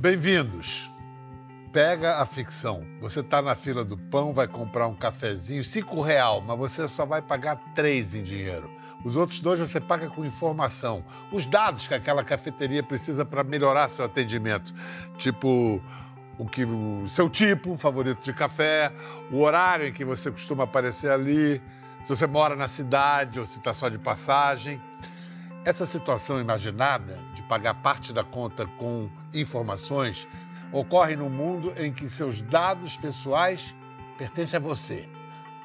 Bem-vindos. Pega a ficção. Você está na fila do pão, vai comprar um cafezinho, cinco real, mas você só vai pagar três em dinheiro. Os outros dois você paga com informação. Os dados que aquela cafeteria precisa para melhorar seu atendimento. Tipo, o que o seu tipo favorito de café, o horário em que você costuma aparecer ali, se você mora na cidade ou se está só de passagem. Essa situação imaginada pagar parte da conta com informações ocorre no mundo em que seus dados pessoais pertencem a você.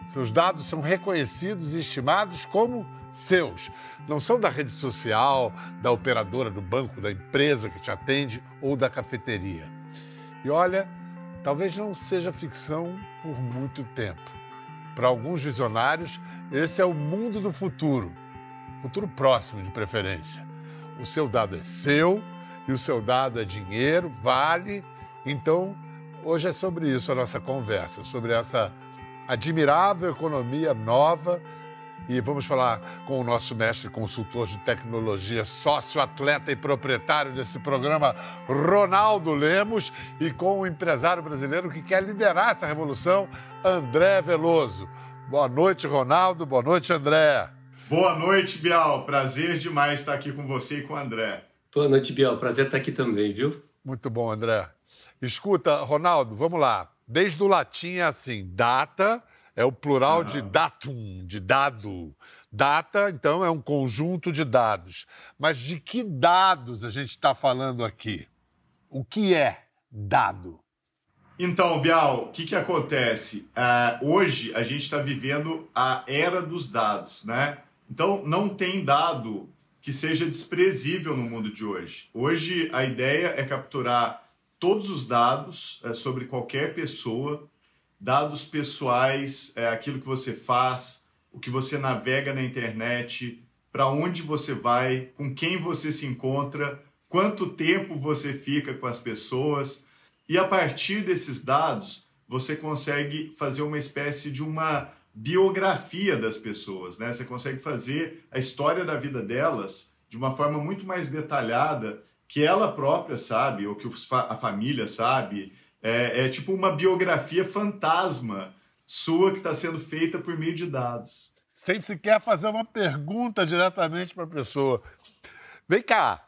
Seus dados são reconhecidos e estimados como seus. Não são da rede social, da operadora do banco, da empresa que te atende ou da cafeteria. E olha, talvez não seja ficção por muito tempo. Para alguns visionários, esse é o mundo do futuro, futuro próximo de preferência. O seu dado é seu e o seu dado é dinheiro, vale. Então, hoje é sobre isso a nossa conversa, sobre essa admirável economia nova e vamos falar com o nosso mestre consultor de tecnologia, sócio, atleta e proprietário desse programa, Ronaldo Lemos, e com o empresário brasileiro que quer liderar essa revolução, André Veloso. Boa noite, Ronaldo. Boa noite, André. Boa noite, Bial. Prazer demais estar aqui com você e com o André. Boa noite, Bial. Prazer estar aqui também, viu? Muito bom, André. Escuta, Ronaldo, vamos lá. Desde o latim é assim, data é o plural uhum. de datum, de dado. Data, então, é um conjunto de dados. Mas de que dados a gente está falando aqui? O que é dado? Então, Bial, o que, que acontece? Uh, hoje a gente está vivendo a era dos dados, né? Então, não tem dado que seja desprezível no mundo de hoje. Hoje, a ideia é capturar todos os dados uh, sobre qualquer pessoa dados pessoais, é, aquilo que você faz, o que você navega na internet, para onde você vai, com quem você se encontra, quanto tempo você fica com as pessoas. E a partir desses dados, você consegue fazer uma espécie de uma biografia das pessoas, né? Você consegue fazer a história da vida delas de uma forma muito mais detalhada que ela própria sabe, ou que a família sabe, é, é tipo uma biografia fantasma sua que está sendo feita por meio de dados. Sem sequer fazer uma pergunta diretamente para a pessoa. Vem cá,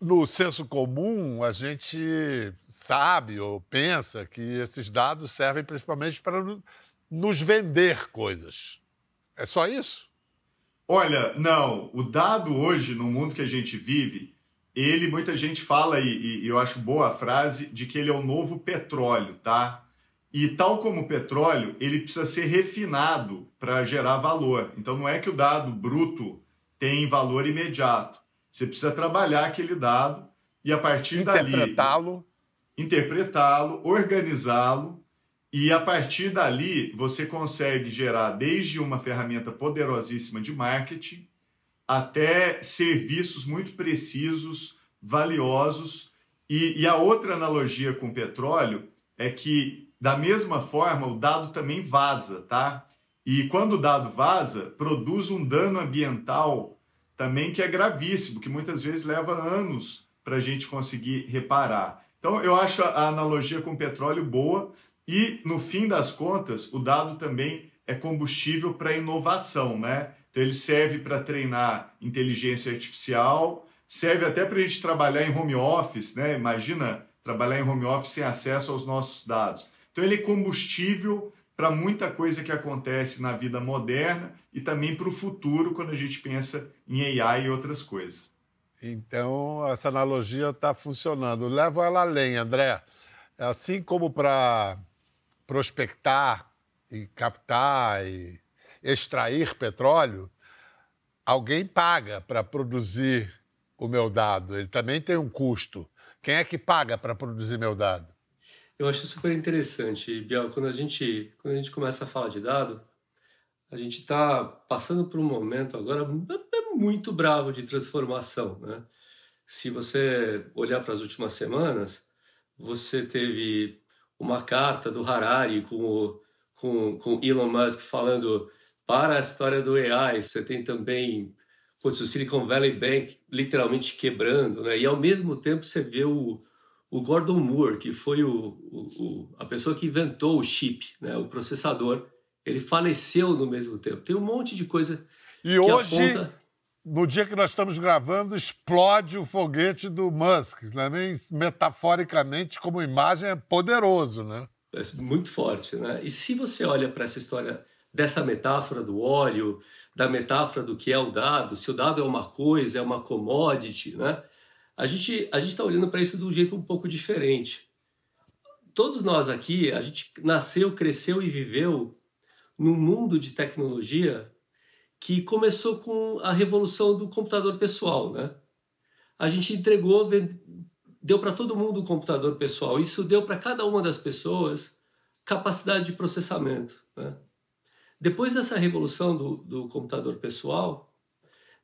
no senso comum, a gente sabe ou pensa que esses dados servem principalmente para nos vender coisas. É só isso? Olha, não. O dado hoje, no mundo que a gente vive, ele, muita gente fala, e, e, eu acho boa a frase, de que ele é o novo petróleo, tá? E tal como o petróleo, ele precisa ser refinado para gerar valor. Então não é que o dado bruto tem valor imediato. Você precisa trabalhar aquele dado e a partir interpretá-lo, interpretá-lo, organizá-lo e a partir dali você consegue gerar desde uma ferramenta poderosíssima de marketing até serviços muito precisos, valiosos. E, e a outra analogia com petróleo é que, da mesma forma, o dado também vaza, tá? E quando o dado vaza, produz um dano ambiental também que é gravíssimo, que muitas vezes leva anos para a gente conseguir reparar. Então, eu acho a analogia com petróleo boa e, no fim das contas, o dado também é combustível para inovação, né? Então, ele serve para treinar inteligência artificial, serve até para a gente trabalhar em home office, né? Imagina trabalhar em home office sem acesso aos nossos dados. Então, ele é combustível para muita coisa que acontece na vida moderna e também para o futuro, quando a gente pensa em AI e outras coisas. Então, essa analogia está funcionando. Levo ela além, André. Assim como para prospectar e captar e extrair petróleo, alguém paga para produzir o meu dado. Ele também tem um custo. Quem é que paga para produzir meu dado? Eu acho super interessante, Biel. Quando a gente, quando a gente começa a falar de dado, a gente está passando por um momento agora é muito bravo de transformação. Né? Se você olhar para as últimas semanas, você teve uma carta do Harari com o, com, com Elon Musk falando para a história do AI, você tem também putz, o Silicon Valley Bank literalmente quebrando, né? E ao mesmo tempo você vê o, o Gordon Moore, que foi o, o, a pessoa que inventou o chip, né, o processador, ele faleceu no mesmo tempo. Tem um monte de coisa. E hoje, aponta... no dia que nós estamos gravando, explode o foguete do Musk. Também, metaforicamente, como imagem, é poderoso, né? É muito forte, né? E se você olha para essa história dessa metáfora do óleo, da metáfora do que é o dado, se o dado é uma coisa, é uma commodity, né? A gente a gente está olhando para isso de um jeito um pouco diferente. Todos nós aqui, a gente nasceu, cresceu e viveu num mundo de tecnologia que começou com a revolução do computador pessoal, né? A gente entregou, deu para todo mundo o computador pessoal. Isso deu para cada uma das pessoas capacidade de processamento, né? Depois dessa revolução do, do computador pessoal,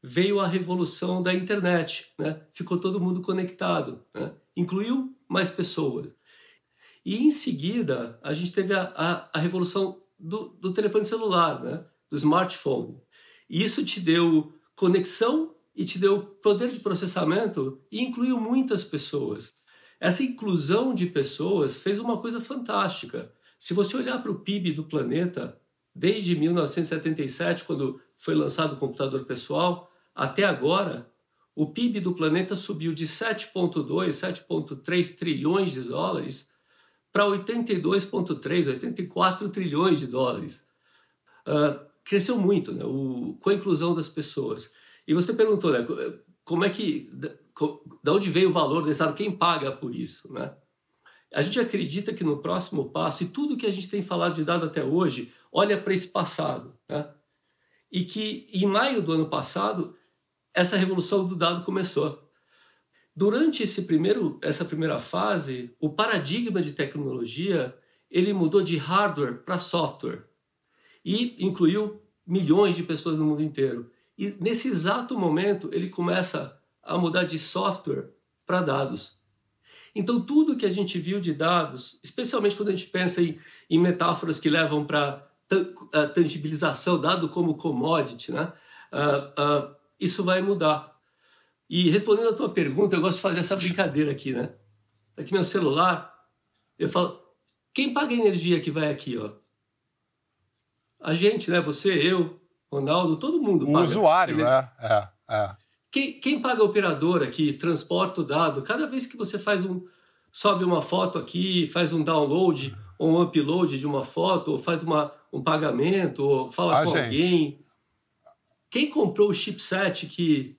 veio a revolução da internet, né? Ficou todo mundo conectado, né? incluiu mais pessoas. E em seguida, a gente teve a, a, a revolução do, do, telefone celular, né? do smartphone. E isso te deu conexão e te deu poder de processamento e incluiu muitas pessoas. Essa inclusão de pessoas fez uma coisa fantástica. Se você olhar para o PIB do planeta, desde 1977, quando foi lançado o computador pessoal, até agora, o PIB do planeta subiu de 7,2, 7,3 trilhões de dólares para 82,3, 84 trilhões de dólares. Uh, cresceu muito, né? O, com a inclusão das pessoas. E você perguntou, né? Como é que, da onde veio o valor desse dado? Quem paga por isso, né? A gente acredita que no próximo passo, e tudo que a gente tem falado de dado até hoje, olha para esse passado, né? E que em maio do ano passado essa revolução do dado começou. Durante esse primeiro, essa primeira fase, o paradigma de tecnologia ele mudou de hardware para software e incluiu milhões de pessoas no mundo inteiro. E nesse exato momento ele começa a mudar de software para dados. Então tudo que a gente viu de dados, especialmente quando a gente pensa em, em metáforas que levam para tangibilização, dado como commodity, né? Uh, uh, isso vai mudar. E respondendo a tua pergunta, eu gosto de fazer essa brincadeira aqui, né? Aqui meu celular, eu falo, quem paga a energia que vai aqui, ó? A gente, né? Você, eu, Ronaldo, todo mundo o paga. O usuário, é, é, é. Quem, quem paga a operadora aqui, transporta o dado, cada vez que você faz um, sobe uma foto aqui, faz um download ou um upload de uma foto, ou faz uma, um pagamento, ou fala a com gente. alguém, quem comprou o chipset que,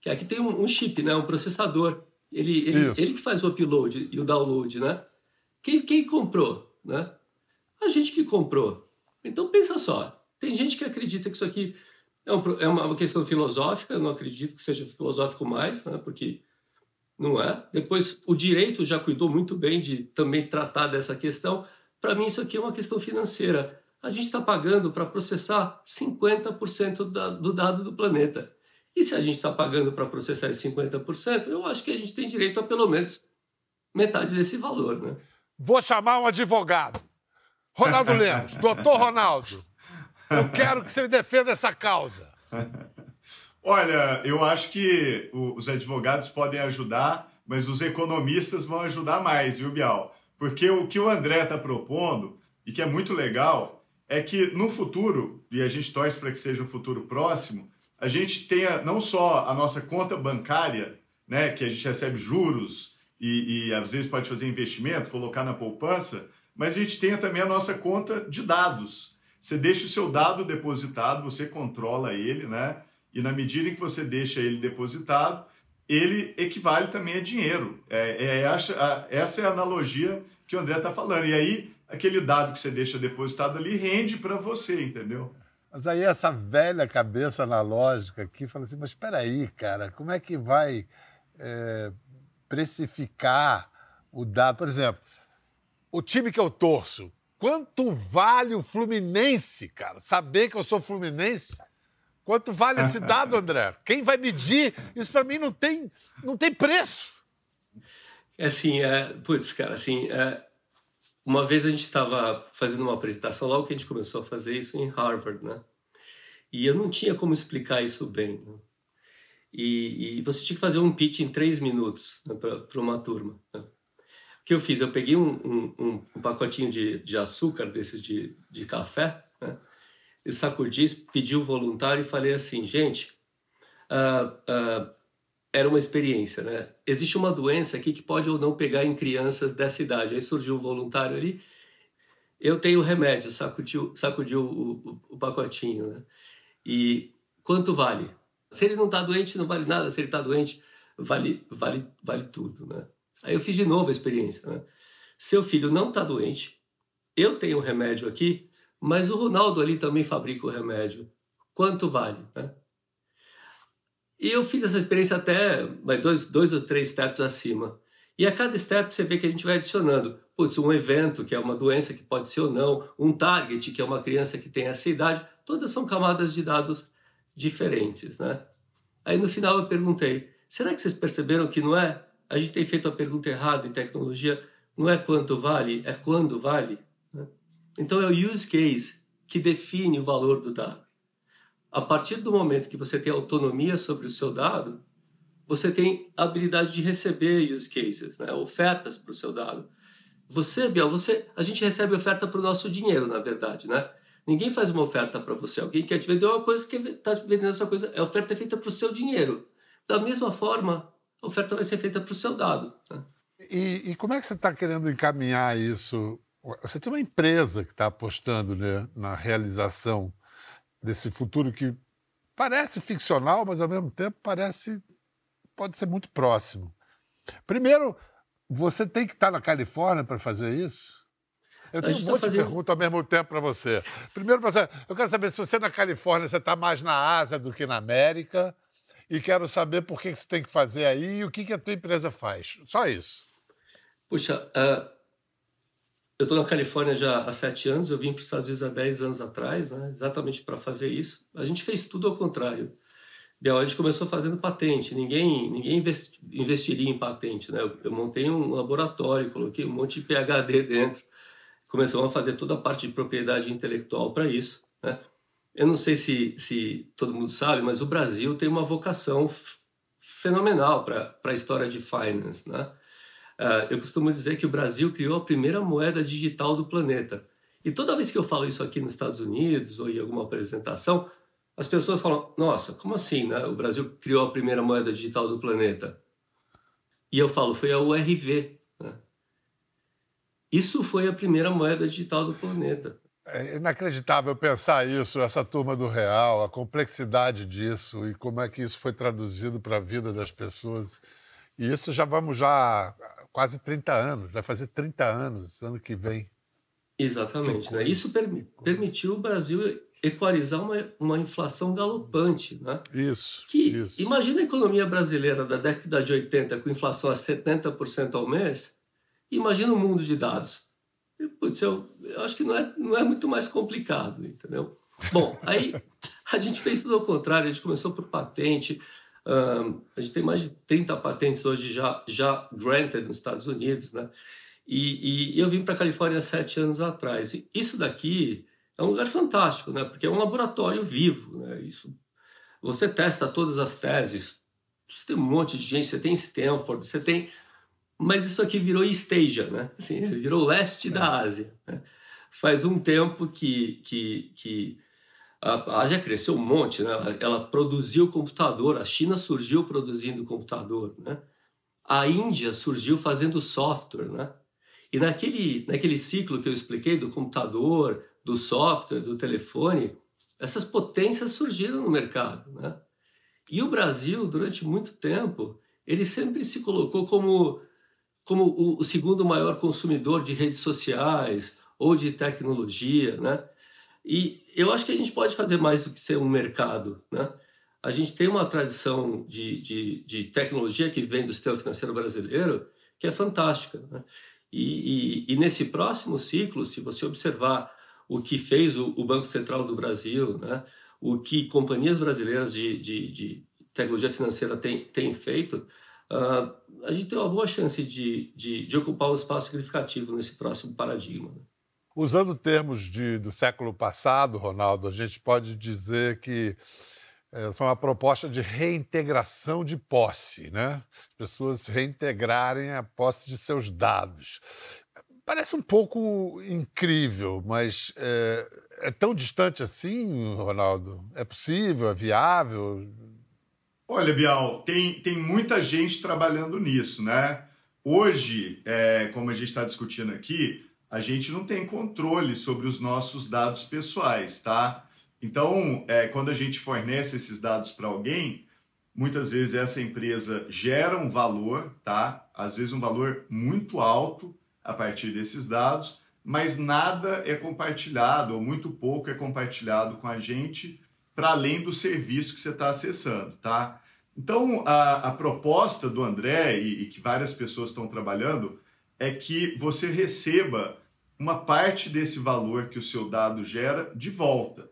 que aqui tem um, um chip, né, um processador, ele, ele, ele, que faz o upload e o download, né? Quem, quem comprou, né? A gente que comprou. Então pensa só, tem gente que acredita que isso aqui é, é uma questão filosófica, eu não acredito que seja filosófico mais, né? Porque não é. Depois o direito já cuidou muito bem de também tratar dessa questão. Para mim isso aqui é uma questão financeira a gente está pagando para processar 50% da, do dado do planeta. E se a gente está pagando para processar esse 50%, eu acho que a gente tem direito a pelo menos metade desse valor. Né? Vou chamar um advogado. Ronaldo Lemos, doutor Ronaldo, eu quero que você defenda essa causa. Olha, eu acho que os advogados podem ajudar, mas os economistas vão ajudar mais, viu, Bial? Porque o que o André está propondo, e que é muito legal, é que no futuro, e a gente torce para que seja um futuro próximo, a gente tenha não só a nossa conta bancária, né, que a gente recebe juros e, e às vezes pode fazer investimento, colocar na poupança, mas a gente tenha também a nossa conta de dados. Você deixa o seu dado depositado, você controla ele, né? E na medida em que você deixa ele depositado, ele equivale também a dinheiro. É, é, essa é a analogia que o André está falando. E aí aquele dado que você deixa depositado ali rende para você, entendeu? Mas aí essa velha cabeça analógica aqui fala assim, mas espera aí, cara, como é que vai é, precificar o dado? Por exemplo, o time que eu torço, quanto vale o Fluminense, cara? Saber que eu sou Fluminense? Quanto vale esse dado, André? Quem vai medir? Isso para mim não tem, não tem preço. É assim, é, putz, cara, assim, é, uma vez a gente estava fazendo uma apresentação, logo que a gente começou a fazer isso em Harvard, né? E eu não tinha como explicar isso bem. Né? E, e, você tinha que fazer um pitch em três minutos né, para uma turma. Né? Que eu fiz? Eu peguei um, um, um pacotinho de, de açúcar desses de, de café, né? e sacudi, pedi o voluntário e falei assim, gente, uh, uh, era uma experiência, né? Existe uma doença aqui que pode ou não pegar em crianças dessa idade. Aí surgiu um voluntário ali, eu tenho remédio, sacudiu, sacudiu o, o, o pacotinho, né? E quanto vale? Se ele não está doente, não vale nada. Se ele está doente, vale, vale, vale tudo, né? Aí eu fiz de novo a experiência. Né? Seu filho não está doente, eu tenho um remédio aqui, mas o Ronaldo ali também fabrica o remédio. Quanto vale? Né? E eu fiz essa experiência até dois, dois ou três steps acima. E a cada step você vê que a gente vai adicionando. Putz, um evento, que é uma doença que pode ser ou não, um target, que é uma criança que tem essa idade, todas são camadas de dados diferentes, né? Aí no final eu perguntei, será que vocês perceberam que não é a gente tem feito a pergunta errada em tecnologia, não é quanto vale, é quando vale. Né? Então é o use case que define o valor do dado. A partir do momento que você tem autonomia sobre o seu dado, você tem a habilidade de receber use cases, né? ofertas para o seu dado. Você, Biel, você, a gente recebe oferta para o nosso dinheiro, na verdade, né? Ninguém faz uma oferta para você. Alguém quer te vender uma coisa que está vendendo essa coisa. A oferta é feita para o seu dinheiro. Da mesma forma, a oferta vai ser feita para o seu dado. Né? E, e, como é que você está querendo encaminhar isso? Você tem uma empresa que está apostando né, na realização desse futuro que parece ficcional, mas ao mesmo tempo parece pode ser muito próximo. Primeiro, você tem que estar na Califórnia para fazer isso? Eu tenho um tá monte fazendo... de perguntas ao mesmo tempo para você. Primeiro, eu quero saber se você na Califórnia você está mais na Ásia do que na América e quero saber por que você tem que fazer aí e o que, a tua empresa faz. Só isso. Puxa, uh, eu estou na Califórnia já há sete anos, eu vim para os Estados Unidos há dez anos atrás, né, exatamente para fazer isso. A gente fez tudo ao contrário. A gente começou fazendo patente, ninguém, ninguém investiria em patente. Né? Eu, eu montei um laboratório, coloquei um monte de PHD dentro, começamos a fazer toda a parte de propriedade intelectual para isso. Né? Eu não sei se, se todo mundo sabe, mas o Brasil tem uma vocação fenomenal para a história de finance. Né? Uh, eu costumo dizer que o Brasil criou a primeira moeda digital do planeta. E toda vez que eu falo isso aqui nos Estados Unidos ou em alguma apresentação, as pessoas falam: Nossa, como assim? Né? O Brasil criou a primeira moeda digital do planeta. E eu falo: Foi a URV. Né? Isso foi a primeira moeda digital do planeta. É inacreditável pensar isso, essa turma do real, a complexidade disso e como é que isso foi traduzido para a vida das pessoas. E isso já vamos já quase 30 anos, vai fazer 30 anos ano que vem. Exatamente. Né? Isso per permitiu o Brasil equalizar uma, uma inflação galopante. Né? Isso, que, isso. Imagina a economia brasileira da década de 80 com inflação a 70% ao mês, imagina o um mundo de dados putz, eu, eu acho que não é, não é muito mais complicado, entendeu? Bom, aí a gente fez tudo ao contrário, a gente começou por patente, um, a gente tem mais de 30 patentes hoje já, já granted nos Estados Unidos, né? E, e eu vim para a Califórnia sete anos atrás. E isso daqui é um lugar fantástico, né? Porque é um laboratório vivo, né? Isso, você testa todas as teses, você tem um monte de gente, você tem Stanford, você tem mas isso aqui virou East né? Assim, virou leste é. da Ásia. Né? Faz um tempo que, que, que a Ásia cresceu um monte, né? ela, ela produziu computador, a China surgiu produzindo computador, né? a Índia surgiu fazendo software. Né? E naquele, naquele ciclo que eu expliquei do computador, do software, do telefone, essas potências surgiram no mercado. Né? E o Brasil, durante muito tempo, ele sempre se colocou como como o segundo maior consumidor de redes sociais ou de tecnologia, né? E eu acho que a gente pode fazer mais do que ser um mercado, né? A gente tem uma tradição de, de, de tecnologia que vem do sistema financeiro brasileiro que é fantástica, né? E, e, e, nesse próximo ciclo, se você observar o que fez o, o Banco Central do Brasil, né? o que companhias brasileiras de, de, de tecnologia financeira têm, têm feito, uh, a gente tem uma boa chance de, de, de, ocupar um espaço significativo nesse próximo paradigma. Né? Usando termos de, do século passado, Ronaldo, a gente pode dizer que Essa é uma proposta de reintegração de posse, né? As pessoas reintegrarem a posse de seus dados. Parece um pouco incrível, mas é, é tão distante assim, Ronaldo? É possível? É viável? Olha, Bial, tem, tem muita gente trabalhando nisso, né? Hoje, é, como a gente está discutindo aqui, a gente não tem controle sobre os nossos dados pessoais, tá? Então, é, quando a gente fornece esses dados para alguém, muitas vezes essa empresa gera um valor, tá? Às vezes um valor muito alto a partir desses dados, mas nada é compartilhado, ou muito pouco é compartilhado com a gente, para além do serviço que você está acessando, tá? Então, a, a proposta do André, e, e que várias pessoas estão trabalhando, é que você receba uma parte desse valor que o seu dado gera de volta.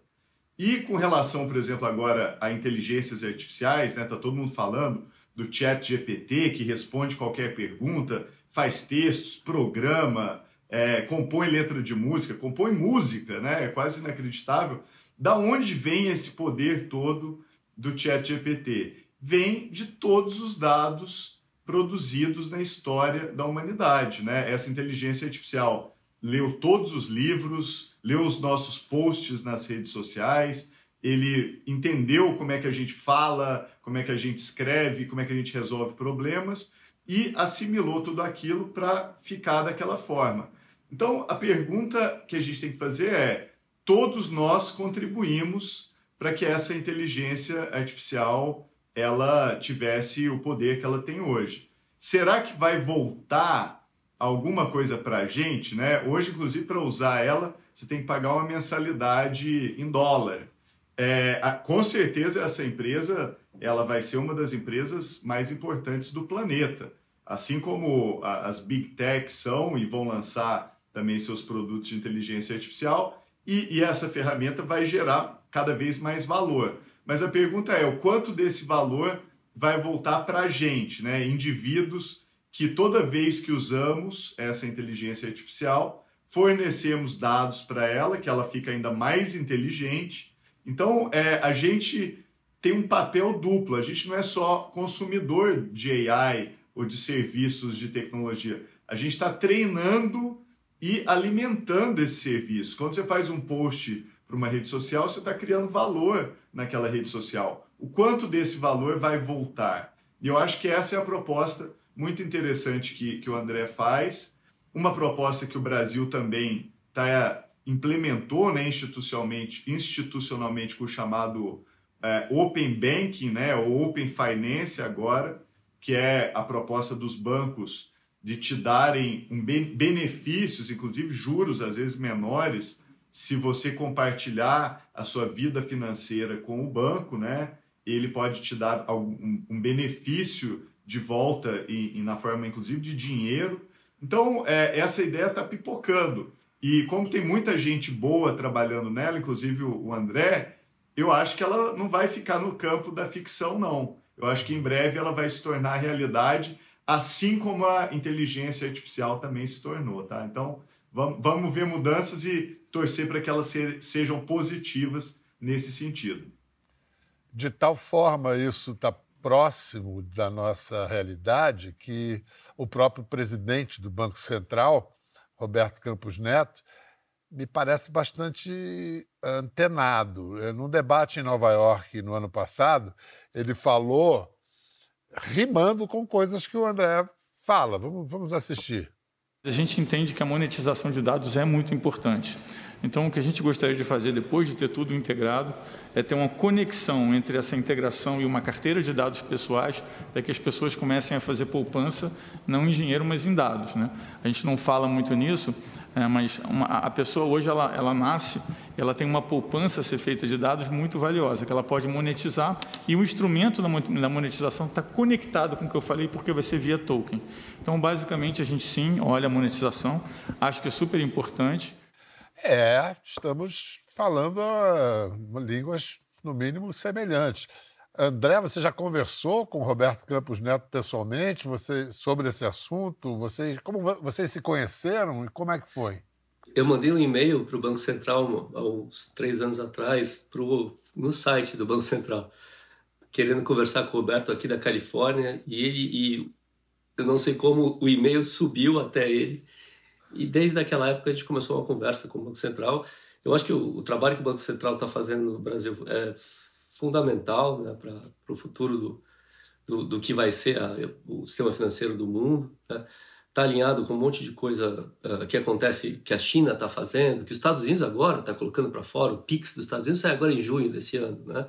E com relação, por exemplo, agora a inteligências artificiais, né? Tá todo mundo falando do chat GPT que responde qualquer pergunta, faz textos, programa, é, compõe letra de música, compõe música, né? É quase inacreditável. Da onde vem esse poder todo do chat GPT? Vem de todos os dados produzidos na história da humanidade, né? Essa inteligência artificial leu todos os livros, leu os nossos posts nas redes sociais, ele entendeu como é que a gente fala, como é que a gente escreve, como é que a gente resolve problemas e assimilou tudo aquilo para ficar daquela forma. Então, a pergunta que a gente tem que fazer é: todos nós contribuímos para que essa inteligência artificial ela tivesse o poder que ela tem hoje. Será que vai voltar alguma coisa para a gente? Né? Hoje, inclusive, para usar ela, você tem que pagar uma mensalidade em dólar. É, com certeza essa empresa ela vai ser uma das empresas mais importantes do planeta. Assim como as big techs são e vão lançar também seus produtos de inteligência artificial, e, e essa ferramenta vai gerar cada vez mais valor. Mas a pergunta é: o quanto desse valor vai voltar para a gente, né? indivíduos que toda vez que usamos essa inteligência artificial, fornecemos dados para ela, que ela fica ainda mais inteligente. Então, é, a gente tem um papel duplo. A gente não é só consumidor de AI ou de serviços de tecnologia. A gente está treinando e alimentando esse serviço. Quando você faz um post para uma rede social, você está criando valor naquela rede social. O quanto desse valor vai voltar? E eu acho que essa é a proposta muito interessante que, que o André faz. Uma proposta que o Brasil também tá, implementou né, institucionalmente, institucionalmente com o chamado é, Open Banking, né, ou Open Finance agora, que é a proposta dos bancos de te darem um benefícios, inclusive juros às vezes menores, se você compartilhar a sua vida financeira com o banco, né? Ele pode te dar um, um benefício de volta e, e, na forma, inclusive, de dinheiro. Então, é, essa ideia está pipocando. E como tem muita gente boa trabalhando nela, inclusive o, o André, eu acho que ela não vai ficar no campo da ficção, não. Eu acho que em breve ela vai se tornar realidade, assim como a inteligência artificial também se tornou, tá? Então, vamos, ver mudanças e torcer para que elas se, sejam positivas nesse sentido. De tal forma isso está próximo da nossa realidade que o próprio presidente do Banco Central, Roberto Campos Neto, me parece bastante antenado. Num debate em Nova York no ano passado, ele falou rimando com coisas que o André fala. Vamos, vamos assistir. A gente entende que a monetização de dados é muito importante. Então, o que a gente gostaria de fazer depois de ter tudo integrado é ter uma conexão entre essa integração e uma carteira de dados pessoais, para que as pessoas comecem a fazer poupança, não em dinheiro, mas em dados. Né? A gente não fala muito nisso, é, mas uma, a pessoa hoje ela, ela nasce, ela tem uma poupança a ser feita de dados muito valiosa, que ela pode monetizar, e o instrumento da monetização está conectado com o que eu falei, porque vai ser via token. Então, basicamente, a gente sim olha a monetização, acho que é super importante. É, estamos falando uh, línguas, no mínimo, semelhantes. André, você já conversou com Roberto Campos Neto pessoalmente você, sobre esse assunto? Vocês, como vocês se conheceram e como é que foi? Eu mandei um e-mail para o Banco Central há uns três anos atrás, para o no site do Banco Central, querendo conversar com o Roberto aqui da Califórnia, e ele e eu não sei como o e-mail subiu até ele. E desde aquela época a gente começou uma conversa com o Banco Central. Eu acho que o, o trabalho que o Banco Central está fazendo no Brasil é fundamental né, para o futuro do, do, do, que vai ser a, o sistema financeiro do mundo. Né? Está alinhado com um monte de coisa uh, que acontece, que a China está fazendo, que os Estados Unidos agora está colocando para fora. O PIX dos Estados Unidos sai agora em junho desse ano. Né?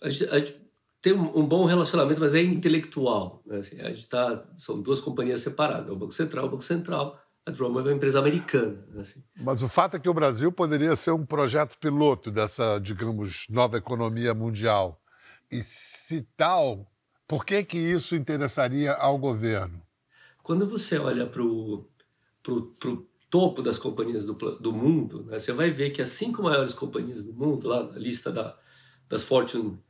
A gente, a gente tem um, um, bom relacionamento, mas é intelectual. Né? Assim, a gente tá, são duas companhias separadas, é o Banco Central, o Banco Central. A Drummond é uma empresa americana. Assim. Mas o fato é que o Brasil poderia ser um projeto piloto dessa, digamos, nova economia mundial. E se tal, por que, que isso interessaria ao governo? Quando você olha para o topo das companhias do, do mundo, né, você vai ver que as cinco maiores companhias do mundo, lá na lista da, das Fortune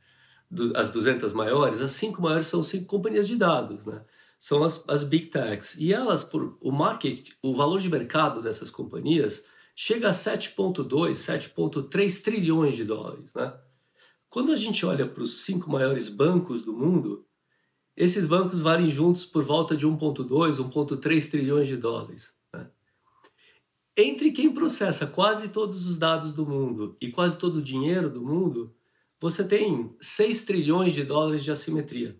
as 200 maiores, as cinco maiores são cinco companhias de dados, né? São as, as big techs. E elas, por o market, o valor de mercado dessas companhias chega a 7,2, 7,3 trilhões de dólares, né? Quando a gente olha para os cinco maiores bancos do mundo, esses bancos valem juntos por volta de 1,2, 1,3 trilhões de dólares. Né? Entre quem processa quase todos os dados do mundo e quase todo o dinheiro do mundo, você tem 6 trilhões de dólares de assimetria.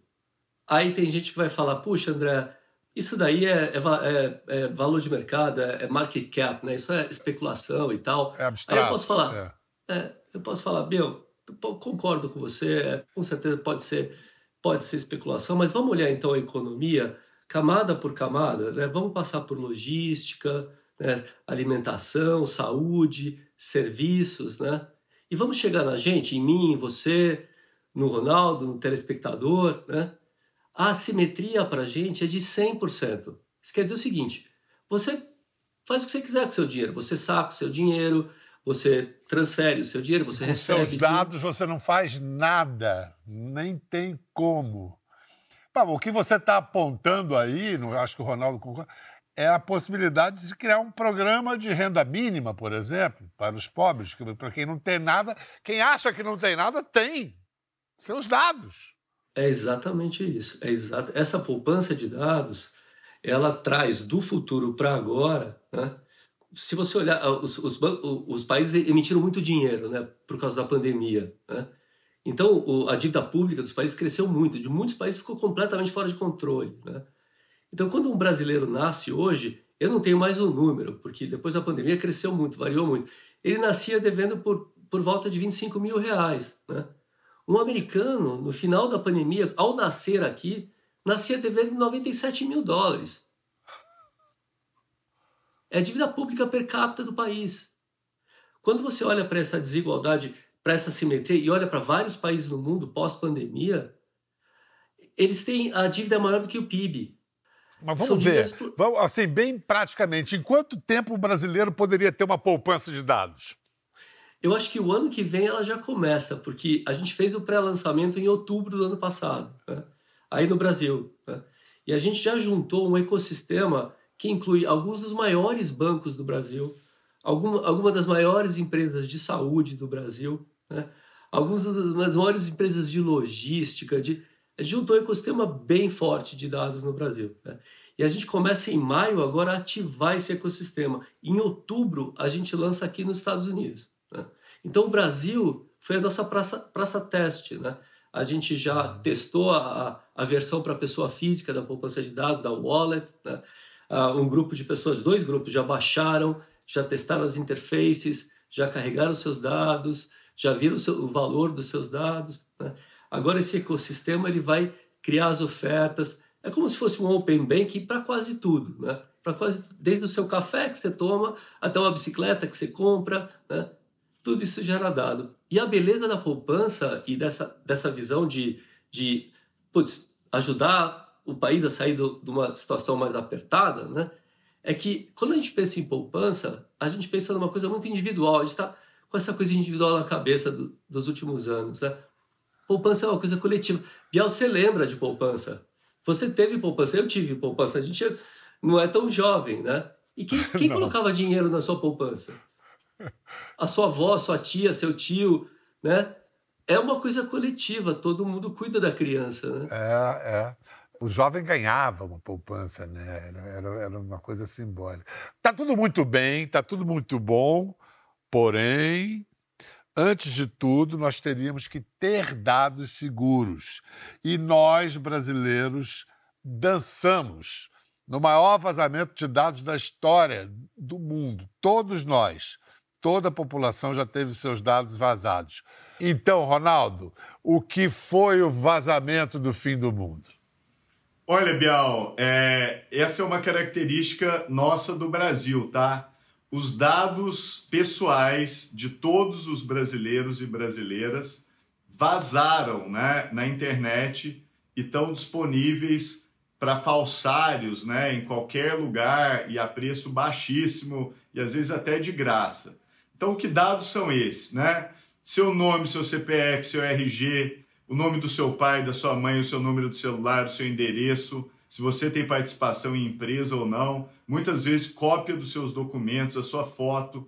Aí tem gente que vai falar, puxa, André, isso daí é, é, é, é valor de mercado, é, é, market cap, né? Isso é especulação e tal. É abstrato. Aí eu posso falar, é. eu posso falar, Bill, concordo com você, com certeza pode ser, pode ser especulação, mas vamos olhar então a economia camada por camada, né? Vamos passar por logística, né? alimentação, saúde, serviços, né? E vamos chegar na gente, em mim, em você, no Ronaldo, no telespectador, né? A assimetria para a gente é de 100%. Isso quer dizer o seguinte: você faz o que você quiser com o seu dinheiro. Você saca o seu dinheiro, você transfere o seu dinheiro, você com recebe. Com seus dados você não faz nada, nem tem como. O que você está apontando aí, não, acho que o Ronaldo concorda, é a possibilidade de se criar um programa de renda mínima, por exemplo, para os pobres, para quem não tem nada. Quem acha que não tem nada, tem seus dados. É exatamente isso. É exato. Essa poupança de dados, ela traz do futuro para agora, né? Se você olhar, ah, os, os, os, países emitiram muito dinheiro, né, por causa da pandemia, né? Então, o, a dívida pública dos países cresceu muito, de muitos países ficou completamente fora de controle, né? Então, quando um brasileiro nasce hoje, eu não tenho mais o um número, porque depois da pandemia cresceu muito, variou muito. Ele nascia devendo por, por volta de 25 mil reais. Né? Um americano, no final da pandemia, ao nascer aqui, nascia devendo 97 mil dólares. É a dívida pública per capita do país. Quando você olha para essa desigualdade, para essa simetria e olha para vários países no mundo pós-pandemia, eles têm a dívida maior do que o PIB. Mas vamos ver, vamos, assim, bem praticamente, em quanto tempo o brasileiro poderia ter uma poupança de dados? Eu acho que o ano que vem ela já começa, porque a gente fez o pré-lançamento em outubro do ano passado, né? aí no Brasil. Né? E a gente já juntou um ecossistema que inclui alguns dos maiores bancos do Brasil, alguma, alguma das maiores empresas de saúde do Brasil, né? algumas das maiores empresas de logística, de a gente juntou um ecossistema bem forte de dados no Brasil. Né? E a gente começa em maio agora a ativar esse ecossistema. Em outubro, a gente lança aqui nos Estados Unidos. Né? Então, o Brasil foi a nossa praça, praça teste. Né? A gente já uhum. testou a, a versão para pessoa física da poupança de dados, da Wallet. Né? Uh, um grupo de pessoas, dois grupos já baixaram, já testaram as interfaces, já carregaram seus dados, já viram o, seu, o valor dos seus dados. Né? Agora esse ecossistema ele vai criar as ofertas. É como se fosse um open bank para quase tudo, né? Para quase desde o seu café que você toma até uma bicicleta que você compra, né? Tudo isso gera dado. E a beleza da poupança e dessa, dessa visão de, de putz, ajudar o país a sair do, de uma situação mais apertada, né? É que quando a gente pensa em poupança, a gente pensa numa coisa muito individual. A gente está com essa coisa individual na cabeça do, dos últimos anos, né? Poupança é uma coisa coletiva. Biel, você lembra de poupança? Você teve poupança, eu tive poupança. A gente não é tão jovem, né? E quem, quem colocava dinheiro na sua poupança? A sua avó, sua tia, seu tio, né? é uma coisa coletiva, todo mundo cuida da criança, né? É, é. O jovem ganhava uma poupança, né? Era, era, era uma coisa simbólica. Tá tudo muito bem, tá tudo muito bom, porém, antes de tudo, nós teríamos que ter dados seguros. E nós, brasileiros, dançamos no maior vazamento de dados da história do mundo. Todos nós, toda a população já teve seus dados vazados. Então, Ronaldo, o que foi o vazamento do fim do mundo? Olha, Bial, é, essa é uma característica nossa do Brasil, tá? Os dados pessoais de todos os brasileiros e brasileiras vazaram né, na internet e estão disponíveis para falsários, né, em qualquer lugar e a preço baixíssimo e às vezes até de graça. Então, que dados são esses, né? Seu nome, seu CPF, seu RG, o nome do seu pai, da sua mãe, o seu número do celular, o seu endereço, se você tem participação em empresa ou não, muitas vezes cópia dos seus documentos, a sua foto.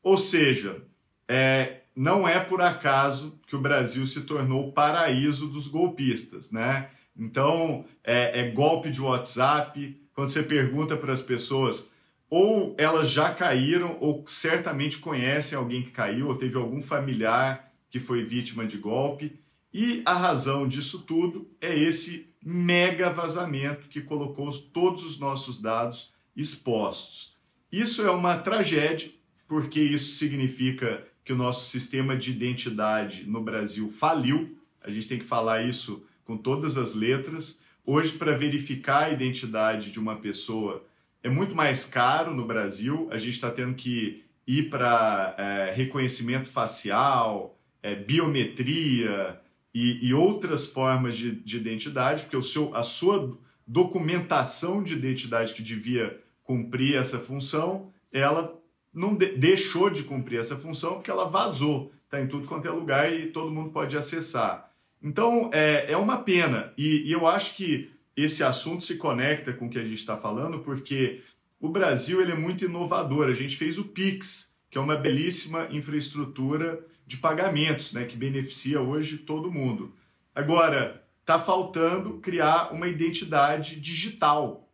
Ou seja, é, não é por acaso que o Brasil se tornou o paraíso dos golpistas, né? Então, é, é golpe de WhatsApp. Quando você pergunta para as pessoas, ou elas já caíram, ou certamente conhecem alguém que caiu, ou teve algum familiar que foi vítima de golpe. E a razão disso tudo é esse mega vazamento que colocou todos os nossos dados expostos. Isso é uma tragédia, porque isso significa que o nosso sistema de identidade no Brasil faliu. A gente tem que falar isso com todas as letras. Hoje, para verificar a identidade de uma pessoa, é muito mais caro no Brasil. A gente está tendo que ir para é, reconhecimento facial, é, biometria e, e, outras formas de, de identidade, porque o seu, a sua documentação de identidade que devia cumprir essa função, ela não de, deixou de cumprir essa função porque ela vazou, está em tudo quanto é lugar e todo mundo pode acessar. Então, é, é uma pena. E, e eu acho que esse assunto se conecta com o que a gente está falando, porque o Brasil ele é muito inovador. A gente fez o Pix, que é uma belíssima infraestrutura de pagamentos, né, que beneficia hoje todo mundo. Agora, está faltando criar uma identidade digital,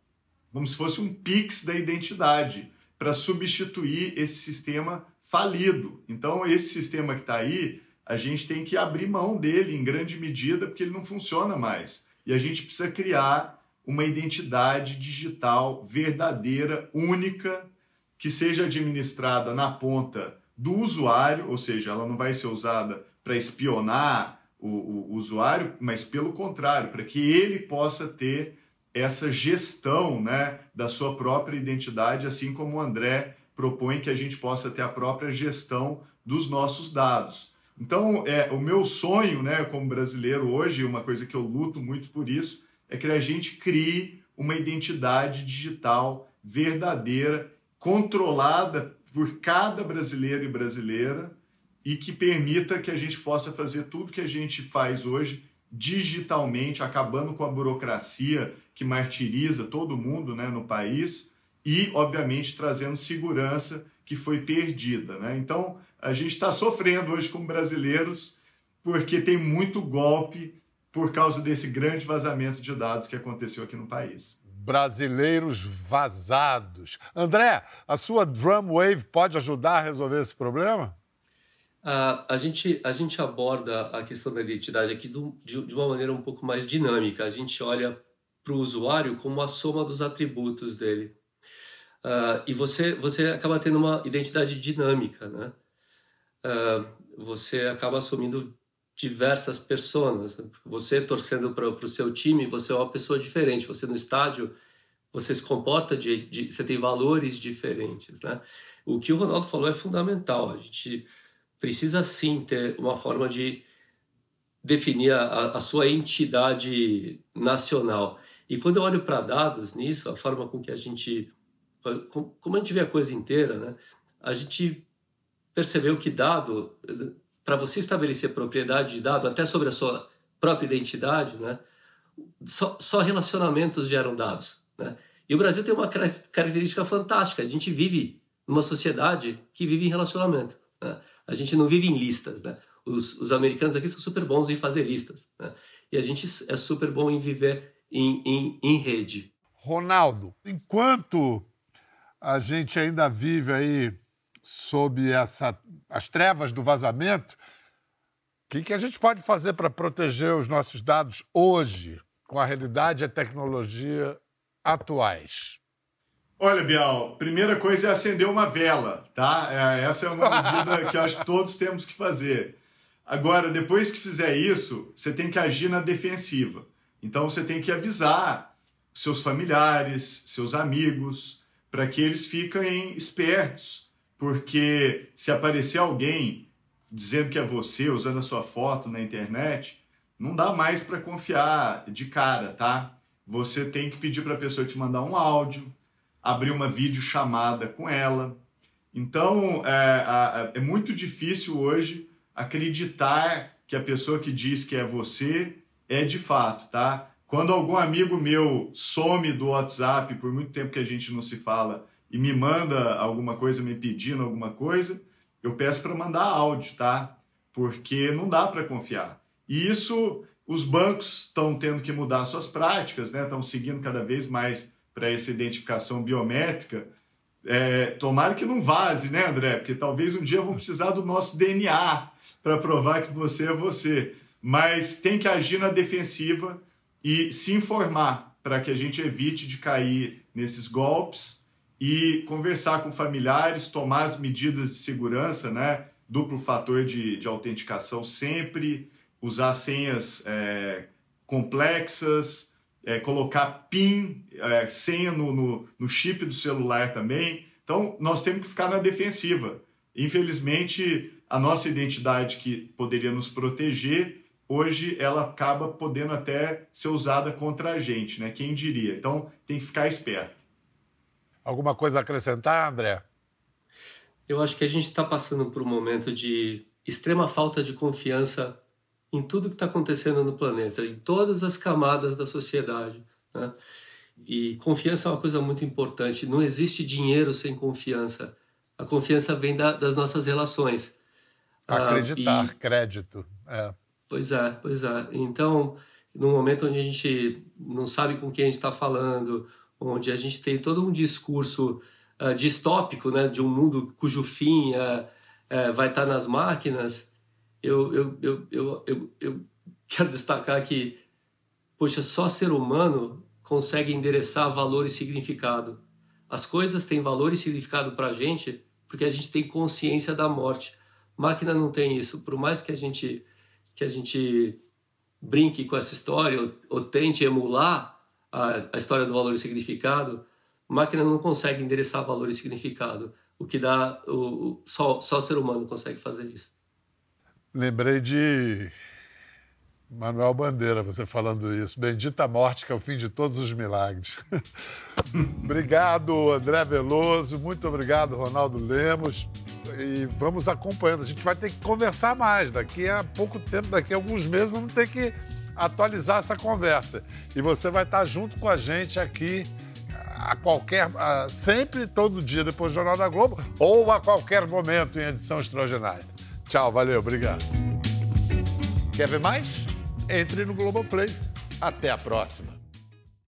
como se fosse um Pix da identidade, para substituir esse sistema falido. Então, esse sistema que está aí a gente tem que abrir mão dele em grande medida porque ele não funciona mais. E a gente precisa criar uma identidade digital verdadeira, única, que seja administrada na ponta do usuário, ou seja, ela não vai ser usada para espionar o, o, usuário, mas pelo contrário, para que ele possa ter essa gestão né, da sua própria identidade, assim como o André propõe que a gente possa ter a própria gestão dos nossos dados. Então, é, o meu sonho, né, como brasileiro hoje, uma coisa que eu luto muito por isso, é que a gente crie uma identidade digital verdadeira, controlada por cada brasileiro e brasileira e que permita que a gente possa fazer tudo que a gente faz hoje digitalmente, acabando com a burocracia que martiriza todo mundo né, no país e, obviamente, trazendo segurança que foi perdida. Né? Então, a gente está sofrendo hoje como brasileiros porque tem muito golpe por causa desse grande vazamento de dados que aconteceu aqui no país. Brasileiros vazados. André, a sua Drumwave pode ajudar a resolver esse problema? Uh, a, gente, a gente aborda a questão da identidade aqui do, de, de uma maneira um pouco mais dinâmica. A gente olha para o usuário como a soma dos atributos dele. Uh, e você, você acaba tendo uma identidade dinâmica, né? Uh, você acaba assumindo diversas pessoas. Você torcendo para o seu time, você é uma pessoa diferente. Você no estádio, você se comporta de, de, você tem valores diferentes, né? O que o Ronaldo falou é fundamental. A gente precisa sim ter uma forma de definir a, a sua entidade nacional. E quando eu olho para dados nisso, a forma com que a gente como a gente vê a coisa inteira, né, a gente percebeu que dado, para você estabelecer propriedade de dado, até sobre a sua própria identidade, né, só, só relacionamentos geram dados. Né? E o Brasil tem uma característica fantástica: a gente vive numa sociedade que vive em relacionamento. Né? A gente não vive em listas. Né? Os, os americanos aqui são super bons em fazer listas, né? E a gente é super bom em viver em, em, em rede. Ronaldo, enquanto a gente ainda vive aí sob essa, as trevas do vazamento, o que, que a gente pode fazer para proteger os nossos dados hoje, com a realidade e a tecnologia atuais? Olha, Bial, primeira coisa é acender uma vela, tá? É, essa é uma medida que acho que todos temos que fazer. Agora, depois que fizer isso, você tem que agir na defensiva. Então, você tem que avisar seus familiares, seus amigos, para que eles fiquem espertos, porque se aparecer alguém dizendo que é você, usando a sua foto na internet, não dá mais para confiar de cara, tá? Você tem que pedir para a pessoa te mandar um áudio, abrir uma videochamada com ela. Então, é, é muito difícil hoje acreditar que a pessoa que diz que é você é de fato, tá? Quando algum amigo meu some do WhatsApp por muito tempo que a gente não se fala e me manda alguma coisa, me pedindo alguma coisa, eu peço para mandar áudio, tá? Porque não dá para confiar. E isso os bancos estão tendo que mudar suas práticas, né? Estão seguindo cada vez mais para essa identificação biométrica. É, tomara que não vaze, né, André? Porque talvez um dia vão precisar do nosso DNA para provar que você é você. Mas tem que agir na defensiva e se informar para que a gente evite de cair nesses golpes e conversar com familiares, tomar as medidas de segurança, né? Duplo fator de, de autenticação sempre, usar senhas é, complexas, é, colocar PIN, é, senha no, no, no chip do celular também. Então, nós temos que ficar na defensiva. Infelizmente, a nossa identidade que poderia nos proteger, hoje ela acaba podendo até ser usada contra a gente, né? Quem diria? Então, tem que ficar esperto. Alguma coisa a acrescentar, André? Eu acho que a gente está passando por um momento de extrema falta de confiança em tudo que está acontecendo no planeta, em todas as camadas da sociedade. Né? E confiança é uma coisa muito importante. Não existe dinheiro sem confiança. A confiança vem da, das nossas relações. Acreditar, ah, e... crédito. É. Pois é, pois é. Então, no momento onde a gente não sabe com quem a gente está falando, onde a gente tem todo um discurso uh, distópico, né, de um mundo cujo fim uh, uh, vai estar tá nas máquinas, eu, eu, eu, eu, eu, eu quero destacar que, poxa, só ser humano consegue endereçar valor e significado. As coisas têm valor e significado para a gente porque a gente tem consciência da morte. Máquina não tem isso. Por mais que a gente que a gente brinque com essa história ou, ou tente emular a, a, história do valor e significado, máquina não consegue endereçar valor e significado. O que dá o, o só só o ser humano consegue fazer isso. Lembrei de Manuel Bandeira, você falando isso. Bendita morte, que é o fim de todos os milagres. obrigado, André Veloso. Muito obrigado, Ronaldo Lemos. E vamos acompanhando. A gente vai ter que conversar mais. Daqui a pouco tempo, daqui a alguns meses, vamos ter que atualizar essa conversa. E você vai estar junto com a gente aqui a qualquer. A, sempre, todo dia, depois do Jornal da Globo, ou a qualquer momento em edição extraordinária. Tchau, valeu, obrigado. Quer ver mais? Entre no Globoplay. Até a próxima.